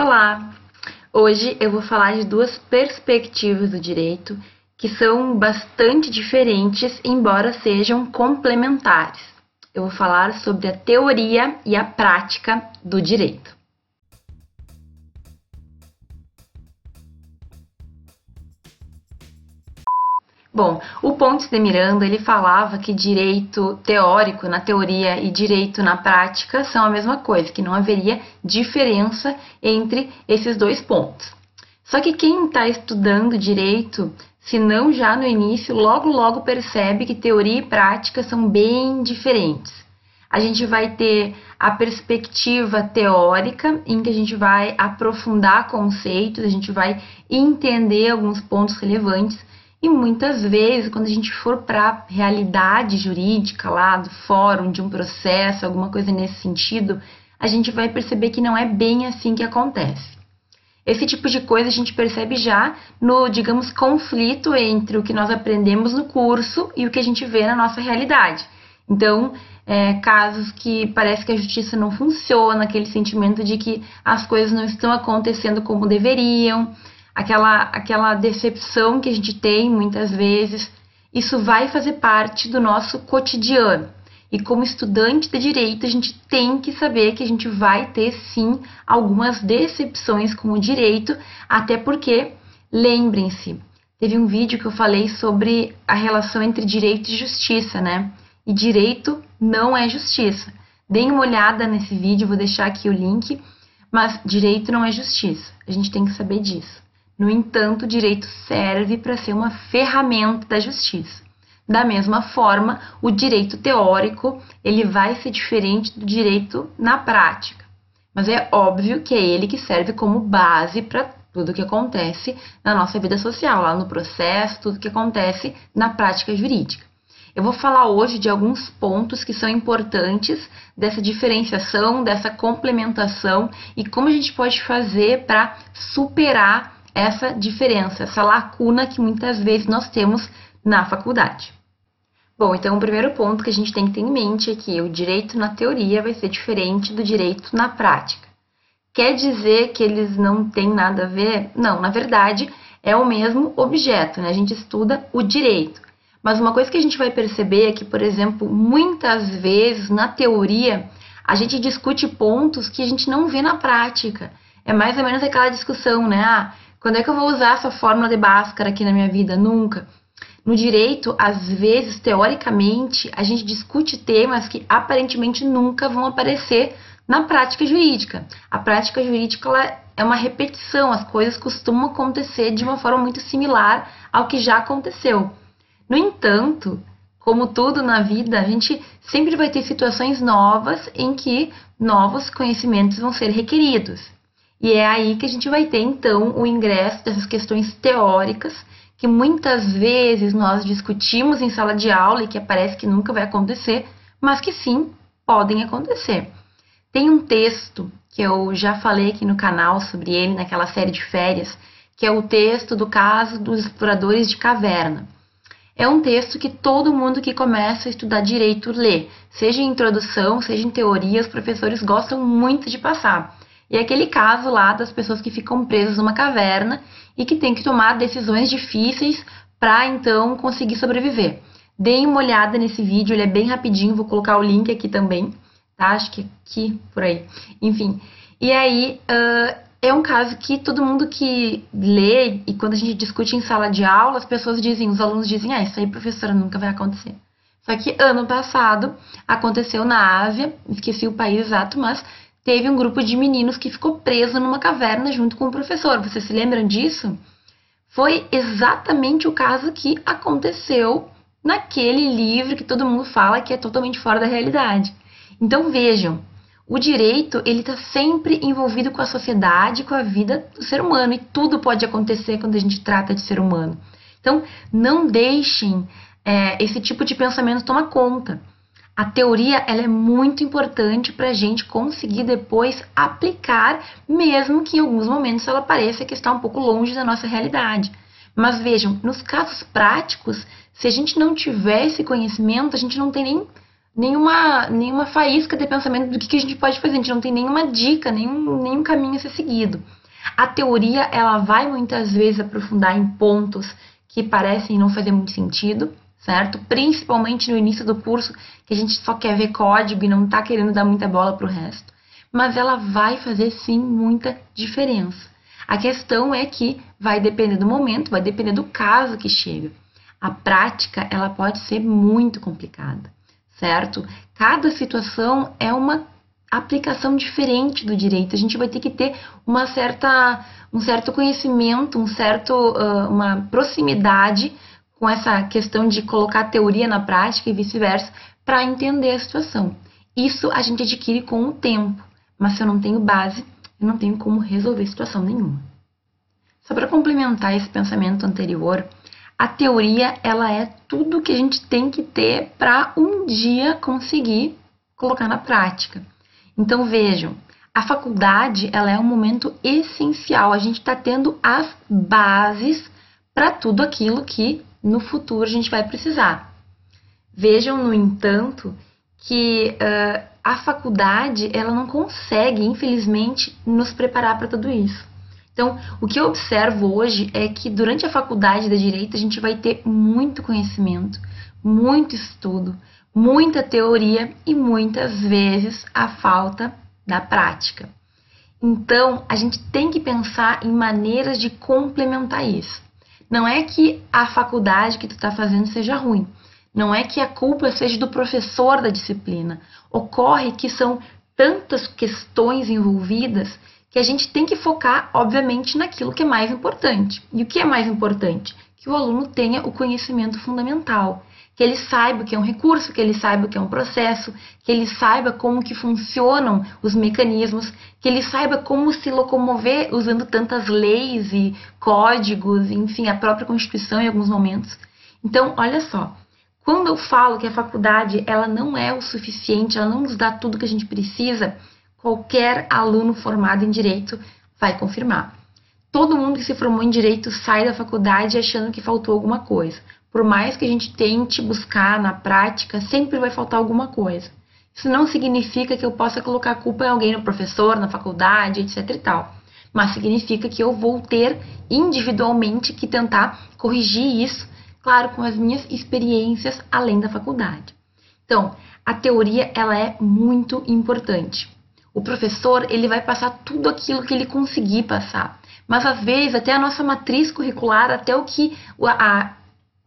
Olá! Hoje eu vou falar de duas perspectivas do direito que são bastante diferentes, embora sejam complementares. Eu vou falar sobre a teoria e a prática do direito. Bom, o Pontes de Miranda ele falava que direito teórico na teoria e direito na prática são a mesma coisa, que não haveria diferença entre esses dois pontos. Só que quem está estudando direito, se não já no início, logo logo percebe que teoria e prática são bem diferentes. A gente vai ter a perspectiva teórica, em que a gente vai aprofundar conceitos, a gente vai entender alguns pontos relevantes e muitas vezes, quando a gente for para a realidade jurídica lá do fórum, de um processo, alguma coisa nesse sentido, a gente vai perceber que não é bem assim que acontece. Esse tipo de coisa a gente percebe já no, digamos, conflito entre o que nós aprendemos no curso e o que a gente vê na nossa realidade. Então, é, casos que parece que a justiça não funciona, aquele sentimento de que as coisas não estão acontecendo como deveriam, aquela, aquela decepção que a gente tem muitas vezes, isso vai fazer parte do nosso cotidiano. E como estudante de direito, a gente tem que saber que a gente vai ter sim algumas decepções com o direito, até porque, lembrem-se, teve um vídeo que eu falei sobre a relação entre direito e justiça, né? E direito não é justiça. Deem uma olhada nesse vídeo, vou deixar aqui o link, mas direito não é justiça. A gente tem que saber disso. No entanto, o direito serve para ser uma ferramenta da justiça. Da mesma forma, o direito teórico, ele vai ser diferente do direito na prática. Mas é óbvio que é ele que serve como base para tudo que acontece na nossa vida social, lá no processo, tudo que acontece na prática jurídica. Eu vou falar hoje de alguns pontos que são importantes dessa diferenciação, dessa complementação e como a gente pode fazer para superar essa diferença, essa lacuna que muitas vezes nós temos na faculdade. Bom, então o primeiro ponto que a gente tem que ter em mente é que o direito na teoria vai ser diferente do direito na prática. Quer dizer que eles não têm nada a ver? Não, na verdade é o mesmo objeto, né? A gente estuda o direito. Mas uma coisa que a gente vai perceber é que, por exemplo, muitas vezes na teoria a gente discute pontos que a gente não vê na prática. É mais ou menos aquela discussão, né? Ah, quando é que eu vou usar essa fórmula de Bhaskara aqui na minha vida? Nunca. No direito, às vezes, teoricamente, a gente discute temas que aparentemente nunca vão aparecer na prática jurídica. A prática jurídica ela é uma repetição, as coisas costumam acontecer de uma forma muito similar ao que já aconteceu. No entanto, como tudo na vida, a gente sempre vai ter situações novas em que novos conhecimentos vão ser requeridos. E é aí que a gente vai ter então o ingresso dessas questões teóricas que muitas vezes nós discutimos em sala de aula e que parece que nunca vai acontecer, mas que sim podem acontecer. Tem um texto que eu já falei aqui no canal sobre ele naquela série de férias, que é o texto do caso dos exploradores de caverna. É um texto que todo mundo que começa a estudar direito lê, seja em introdução, seja em teoria, os professores gostam muito de passar. E é aquele caso lá das pessoas que ficam presas numa caverna e que tem que tomar decisões difíceis para então conseguir sobreviver. Deem uma olhada nesse vídeo, ele é bem rapidinho, vou colocar o link aqui também, tá? Acho que aqui, por aí. Enfim. E aí, uh, é um caso que todo mundo que lê e quando a gente discute em sala de aula, as pessoas dizem, os alunos dizem, ah, isso aí, professora, nunca vai acontecer. Só que ano passado aconteceu na Ásia, esqueci o país exato, mas teve um grupo de meninos que ficou preso numa caverna junto com o professor. Vocês se lembram disso? Foi exatamente o caso que aconteceu naquele livro que todo mundo fala que é totalmente fora da realidade. Então vejam, o direito ele está sempre envolvido com a sociedade, com a vida do ser humano e tudo pode acontecer quando a gente trata de ser humano. Então não deixem é, esse tipo de pensamento tomar conta. A teoria ela é muito importante para a gente conseguir depois aplicar, mesmo que em alguns momentos ela pareça que está um pouco longe da nossa realidade. Mas vejam, nos casos práticos, se a gente não tiver esse conhecimento, a gente não tem nem nenhuma, nenhuma faísca de pensamento do que, que a gente pode fazer. A gente não tem nenhuma dica, nenhum, nenhum caminho a ser seguido. A teoria, ela vai muitas vezes aprofundar em pontos que parecem não fazer muito sentido, certo? Principalmente no início do curso, que a gente só quer ver código e não está querendo dar muita bola para o resto. Mas ela vai fazer sim muita diferença. A questão é que vai depender do momento, vai depender do caso que chega. A prática, ela pode ser muito complicada, certo? Cada situação é uma aplicação diferente do direito. A gente vai ter que ter uma certa, um certo conhecimento, um certo, uma proximidade com essa questão de colocar teoria na prática e vice-versa para entender a situação. Isso a gente adquire com o tempo, mas se eu não tenho base, eu não tenho como resolver situação nenhuma. Só para complementar esse pensamento anterior, a teoria ela é tudo que a gente tem que ter para um dia conseguir colocar na prática. Então vejam, a faculdade ela é um momento essencial. A gente está tendo as bases para tudo aquilo que no futuro a gente vai precisar. Vejam, no entanto, que uh, a faculdade ela não consegue, infelizmente, nos preparar para tudo isso. Então, o que eu observo hoje é que durante a faculdade de direito a gente vai ter muito conhecimento, muito estudo, muita teoria e muitas vezes a falta da prática. Então, a gente tem que pensar em maneiras de complementar isso. Não é que a faculdade que tu está fazendo seja ruim. Não é que a culpa seja do professor da disciplina. Ocorre que são tantas questões envolvidas que a gente tem que focar, obviamente, naquilo que é mais importante. E o que é mais importante? Que o aluno tenha o conhecimento fundamental que ele saiba o que é um recurso, que ele saiba o que é um processo, que ele saiba como que funcionam os mecanismos, que ele saiba como se locomover usando tantas leis e códigos, enfim, a própria Constituição em alguns momentos. Então, olha só, quando eu falo que a faculdade ela não é o suficiente, ela não nos dá tudo que a gente precisa, qualquer aluno formado em direito vai confirmar. Todo mundo que se formou em direito sai da faculdade achando que faltou alguma coisa por mais que a gente tente buscar na prática, sempre vai faltar alguma coisa. Isso não significa que eu possa colocar a culpa em alguém, no professor, na faculdade, etc e tal. Mas significa que eu vou ter individualmente que tentar corrigir isso, claro, com as minhas experiências além da faculdade. Então, a teoria ela é muito importante. O professor ele vai passar tudo aquilo que ele conseguir passar, mas às vezes até a nossa matriz curricular, até o que a,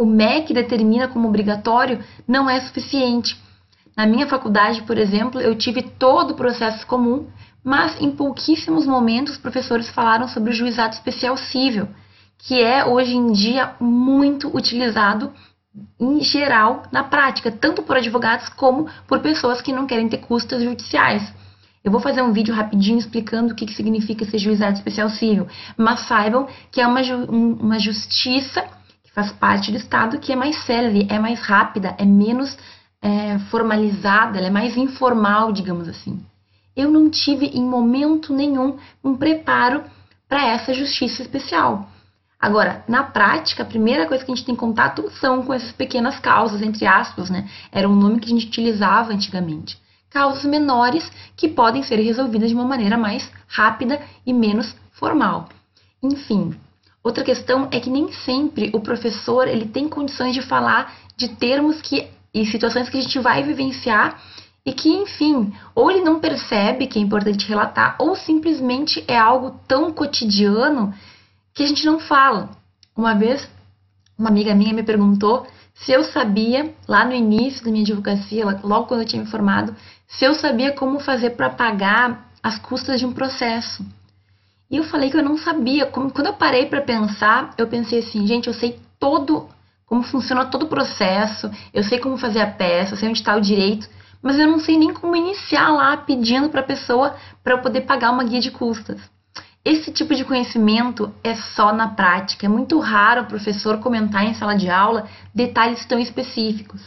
o MEC determina como obrigatório não é suficiente. Na minha faculdade, por exemplo, eu tive todo o processo comum, mas em pouquíssimos momentos os professores falaram sobre o juizado especial civil, que é hoje em dia muito utilizado em geral na prática, tanto por advogados como por pessoas que não querem ter custas judiciais. Eu vou fazer um vídeo rapidinho explicando o que, significa esse juizado especial civil, mas saibam que é uma, uma justiça faz parte do Estado, que é mais célere, é mais rápida, é menos é, formalizada, ela é mais informal, digamos assim. Eu não tive em momento nenhum um preparo para essa justiça especial. Agora, na prática, a primeira coisa que a gente tem contato são com essas pequenas causas, entre aspas, né? Era um nome que a gente utilizava antigamente. Causas menores que podem ser resolvidas de uma maneira mais rápida e menos formal. Enfim, Outra questão é que nem sempre o professor ele tem condições de falar de termos que e situações que a gente vai vivenciar e que, enfim, ou ele não percebe que é importante relatar, ou simplesmente é algo tão cotidiano que a gente não fala. Uma vez, uma amiga minha me perguntou se eu sabia, lá no início da minha advocacia, logo quando eu tinha me formado, se eu sabia como fazer para pagar as custas de um processo. E eu falei que eu não sabia. Quando eu parei para pensar, eu pensei assim, gente, eu sei todo como funciona todo o processo, eu sei como fazer a peça, eu sei onde está o direito, mas eu não sei nem como iniciar lá pedindo para a pessoa para eu poder pagar uma guia de custas. Esse tipo de conhecimento é só na prática. É muito raro o professor comentar em sala de aula detalhes tão específicos.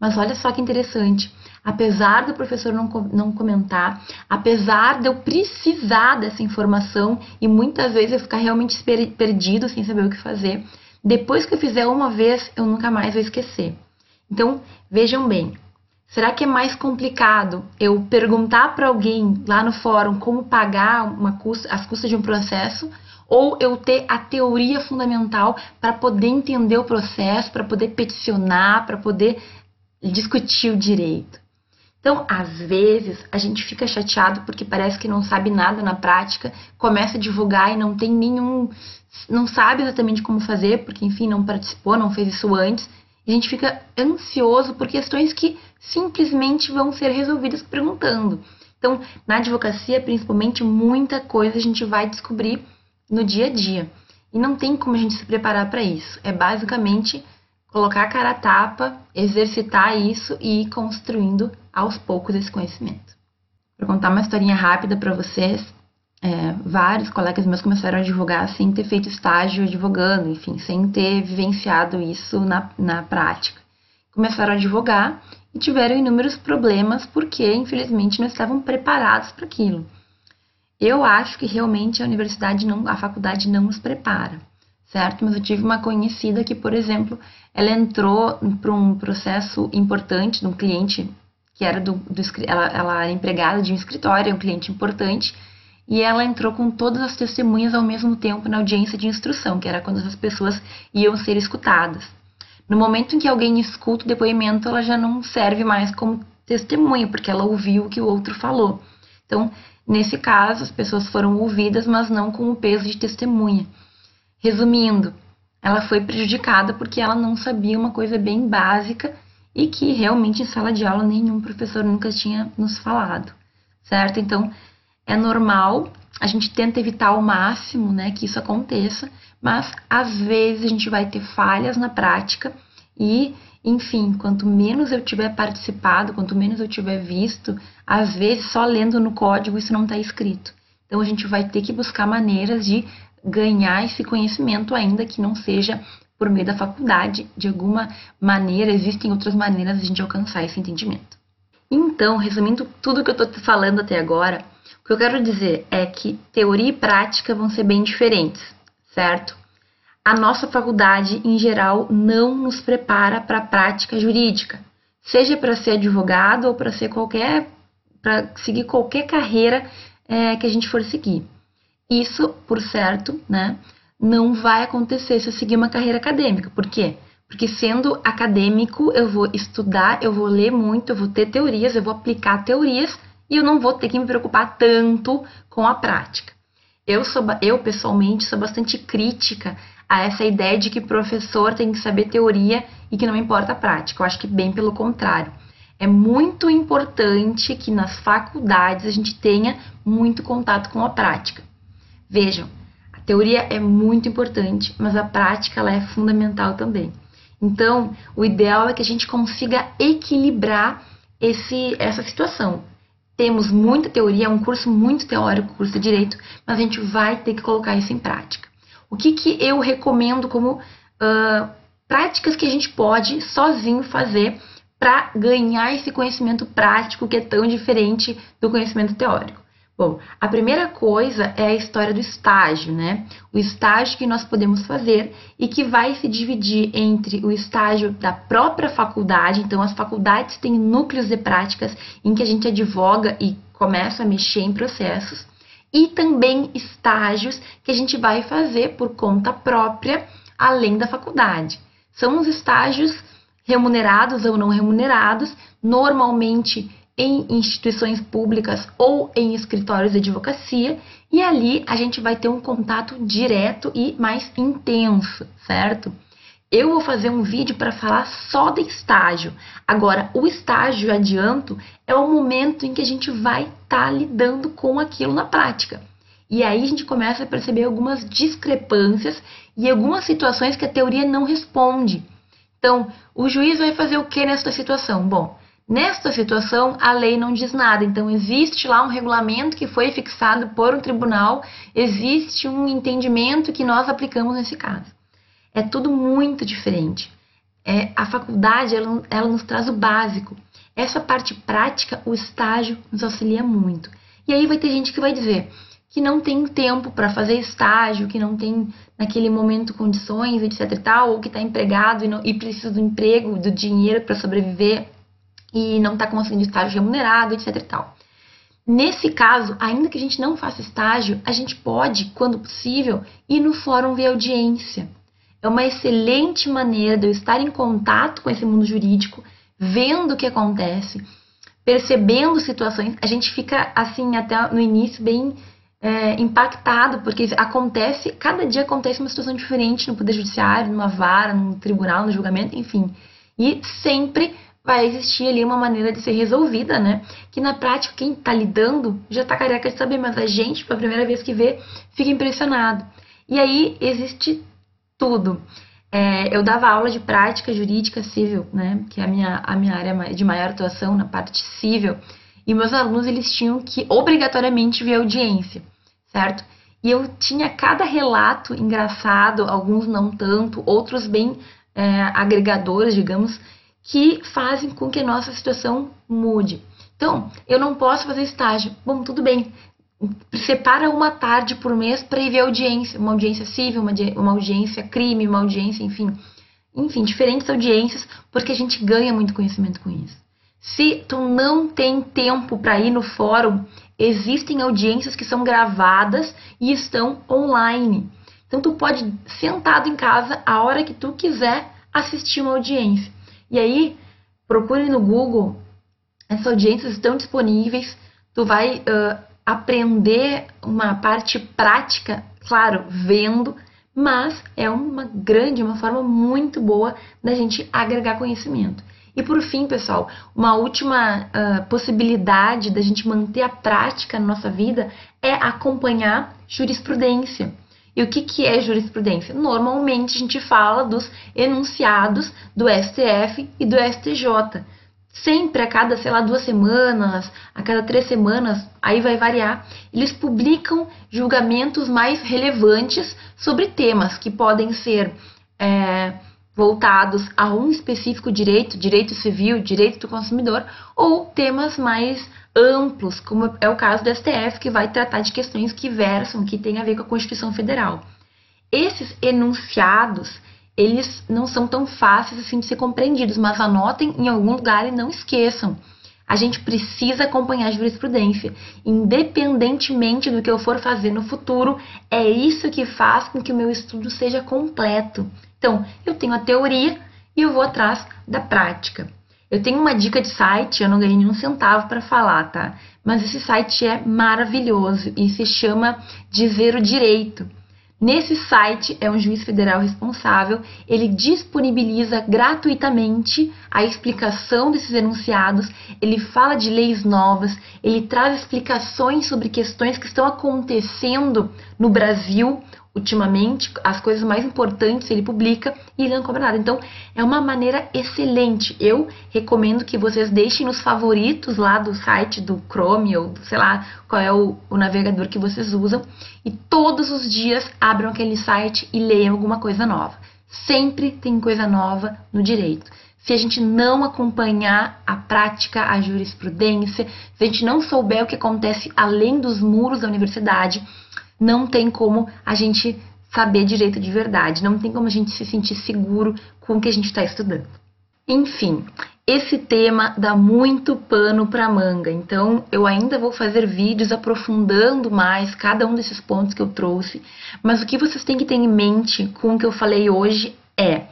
Mas olha só que interessante apesar do professor não, não comentar, apesar de eu precisar dessa informação e muitas vezes eu ficar realmente perdido sem saber o que fazer, depois que eu fizer uma vez, eu nunca mais vou esquecer. Então, vejam bem, Será que é mais complicado eu perguntar para alguém lá no fórum como pagar uma custa, as custas de um processo ou eu ter a teoria fundamental para poder entender o processo, para poder peticionar, para poder discutir o direito? Então, às vezes, a gente fica chateado porque parece que não sabe nada na prática, começa a divulgar e não tem nenhum. não sabe exatamente como fazer, porque, enfim, não participou, não fez isso antes. E a gente fica ansioso por questões que simplesmente vão ser resolvidas perguntando. Então, na advocacia, principalmente, muita coisa a gente vai descobrir no dia a dia. E não tem como a gente se preparar para isso. É basicamente colocar a cara a tapa, exercitar isso e ir construindo aos poucos esse conhecimento. Para contar uma historinha rápida para vocês, é, vários colegas meus começaram a advogar sem ter feito estágio advogando, enfim, sem ter vivenciado isso na, na prática. Começaram a advogar e tiveram inúmeros problemas porque, infelizmente, não estavam preparados para aquilo. Eu acho que realmente a universidade não, a faculdade não nos prepara certo? Mas eu tive uma conhecida que, por exemplo, ela entrou para um processo importante de um cliente que era do, do ela, ela era empregada de um escritório, um cliente importante, e ela entrou com todas as testemunhas ao mesmo tempo na audiência de instrução, que era quando as pessoas iam ser escutadas. No momento em que alguém escuta o depoimento, ela já não serve mais como testemunha, porque ela ouviu o que o outro falou. Então, nesse caso, as pessoas foram ouvidas, mas não com o peso de testemunha. Resumindo, ela foi prejudicada porque ela não sabia uma coisa bem básica e que realmente em sala de aula nenhum professor nunca tinha nos falado, certo? Então, é normal, a gente tenta evitar ao máximo, né, que isso aconteça, mas às vezes a gente vai ter falhas na prática e, enfim, quanto menos eu tiver participado, quanto menos eu tiver visto, às vezes só lendo no código isso não está escrito. Então a gente vai ter que buscar maneiras de ganhar esse conhecimento, ainda que não seja por meio da faculdade. De alguma maneira, existem outras maneiras de a gente alcançar esse entendimento. Então, resumindo tudo que eu estou falando até agora, o que eu quero dizer é que teoria e prática vão ser bem diferentes, certo? A nossa faculdade, em geral, não nos prepara para a prática jurídica, seja para ser advogado ou para ser qualquer, para seguir qualquer carreira é, que a gente for seguir. Isso, por certo, né, não vai acontecer se eu seguir uma carreira acadêmica. Por quê? Porque sendo acadêmico, eu vou estudar, eu vou ler muito, eu vou ter teorias, eu vou aplicar teorias e eu não vou ter que me preocupar tanto com a prática. Eu, sou, eu pessoalmente sou bastante crítica a essa ideia de que professor tem que saber teoria e que não importa a prática. Eu acho que bem pelo contrário. É muito importante que nas faculdades a gente tenha muito contato com a prática. Vejam, a teoria é muito importante, mas a prática ela é fundamental também. Então, o ideal é que a gente consiga equilibrar esse, essa situação. Temos muita teoria, é um curso muito teórico, curso de direito, mas a gente vai ter que colocar isso em prática. O que, que eu recomendo como uh, práticas que a gente pode sozinho fazer para ganhar esse conhecimento prático que é tão diferente do conhecimento teórico? Bom, a primeira coisa é a história do estágio, né? O estágio que nós podemos fazer e que vai se dividir entre o estágio da própria faculdade, então as faculdades têm núcleos de práticas em que a gente advoga e começa a mexer em processos, e também estágios que a gente vai fazer por conta própria, além da faculdade. São os estágios remunerados ou não remunerados, normalmente em instituições públicas ou em escritórios de advocacia, e ali a gente vai ter um contato direto e mais intenso, certo? Eu vou fazer um vídeo para falar só de estágio. Agora, o estágio, adianto, é o momento em que a gente vai estar tá lidando com aquilo na prática. E aí a gente começa a perceber algumas discrepâncias e algumas situações que a teoria não responde. Então, o juiz vai fazer o que nessa situação? Bom, Nesta situação, a lei não diz nada, então existe lá um regulamento que foi fixado por um tribunal, existe um entendimento que nós aplicamos nesse caso. É tudo muito diferente. É, a faculdade ela, ela nos traz o básico. Essa parte prática, o estágio, nos auxilia muito. E aí vai ter gente que vai dizer que não tem tempo para fazer estágio, que não tem naquele momento condições, etc e tal, ou que está empregado e, não, e precisa do emprego, do dinheiro para sobreviver e não está conseguindo estágio remunerado, etc e tal. Nesse caso, ainda que a gente não faça estágio, a gente pode, quando possível, ir no fórum ver audiência. É uma excelente maneira de eu estar em contato com esse mundo jurídico, vendo o que acontece, percebendo situações. A gente fica, assim, até no início, bem é, impactado, porque acontece, cada dia acontece uma situação diferente no Poder Judiciário, numa vara, no tribunal, no julgamento, enfim. E sempre vai existir ali uma maneira de ser resolvida, né? Que na prática quem está lidando já está careca de saber, mas a gente, pela primeira vez que vê, fica impressionado. E aí existe tudo. É, eu dava aula de prática jurídica civil, né? Que é a minha, a minha área de maior atuação na parte civil. E meus alunos eles tinham que obrigatoriamente ver audiência, certo? E eu tinha cada relato engraçado, alguns não tanto, outros bem é, agregadores, digamos, que fazem com que a nossa situação mude. Então, eu não posso fazer estágio. Bom, tudo bem. Separa uma tarde por mês para ir ver audiência, uma audiência civil, uma, uma audiência crime, uma audiência, enfim. Enfim, diferentes audiências, porque a gente ganha muito conhecimento com isso. Se tu não tem tempo para ir no fórum, existem audiências que são gravadas e estão online. Então tu pode sentado em casa a hora que tu quiser assistir uma audiência. E aí, procure no Google, essas audiências estão disponíveis, tu vai uh, aprender uma parte prática, claro, vendo, mas é uma grande, uma forma muito boa da gente agregar conhecimento. E por fim, pessoal, uma última uh, possibilidade da gente manter a prática na nossa vida é acompanhar jurisprudência. E o que, que é jurisprudência? Normalmente a gente fala dos enunciados do STF e do STJ. Sempre a cada, sei lá, duas semanas, a cada três semanas, aí vai variar, eles publicam julgamentos mais relevantes sobre temas que podem ser é, voltados a um específico direito, direito civil, direito do consumidor, ou temas mais amplos, como é o caso do STF, que vai tratar de questões que versam, que têm a ver com a Constituição Federal. Esses enunciados, eles não são tão fáceis assim de ser compreendidos, mas anotem em algum lugar e não esqueçam. A gente precisa acompanhar a jurisprudência, independentemente do que eu for fazer no futuro, é isso que faz com que o meu estudo seja completo. Então, eu tenho a teoria e eu vou atrás da prática. Eu tenho uma dica de site, eu não ganhei nenhum centavo para falar, tá? Mas esse site é maravilhoso e se chama Dizer o Direito. Nesse site é um juiz federal responsável, ele disponibiliza gratuitamente a explicação desses enunciados, ele fala de leis novas, ele traz explicações sobre questões que estão acontecendo no Brasil ultimamente, as coisas mais importantes ele publica e ele não cobra nada. Então, é uma maneira excelente. Eu recomendo que vocês deixem nos favoritos lá do site do Chrome ou sei lá qual é o, o navegador que vocês usam e todos os dias abram aquele site e leiam alguma coisa nova. Sempre tem coisa nova no direito. Se a gente não acompanhar a prática, a jurisprudência, se a gente não souber o que acontece além dos muros da universidade, não tem como a gente saber direito de verdade, não tem como a gente se sentir seguro com o que a gente está estudando. Enfim, esse tema dá muito pano para manga, então eu ainda vou fazer vídeos aprofundando mais cada um desses pontos que eu trouxe, mas o que vocês têm que ter em mente com o que eu falei hoje é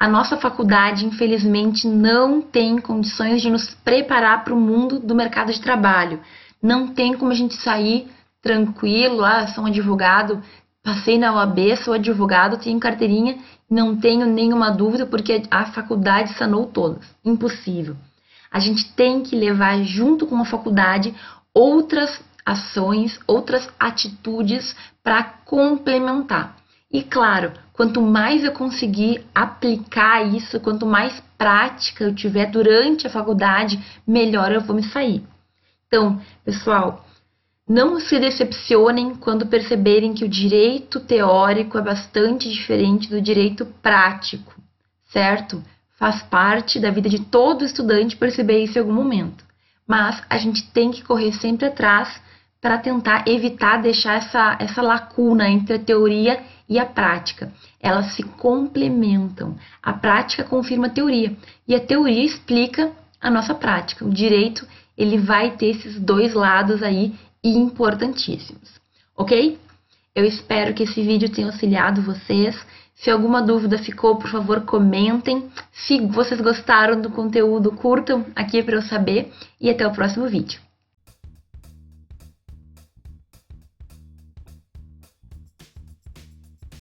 a nossa faculdade, infelizmente, não tem condições de nos preparar para o mundo do mercado de trabalho. Não tem como a gente sair tranquilo, ah, sou um advogado, passei na OAB, sou advogado, tenho carteirinha, não tenho nenhuma dúvida porque a faculdade sanou todas. Impossível. A gente tem que levar junto com a faculdade outras ações, outras atitudes para complementar. E claro, quanto mais eu conseguir aplicar isso, quanto mais prática eu tiver durante a faculdade, melhor eu vou me sair. Então, pessoal, não se decepcionem quando perceberem que o direito teórico é bastante diferente do direito prático, certo? Faz parte da vida de todo estudante perceber isso em algum momento. Mas a gente tem que correr sempre atrás para tentar evitar deixar essa, essa lacuna entre a teoria e a prática. Elas se complementam. A prática confirma a teoria e a teoria explica a nossa prática. O direito, ele vai ter esses dois lados aí importantíssimos, ok? Eu espero que esse vídeo tenha auxiliado vocês. Se alguma dúvida ficou, por favor, comentem. Se vocês gostaram do conteúdo, curtam aqui para eu saber. E até o próximo vídeo.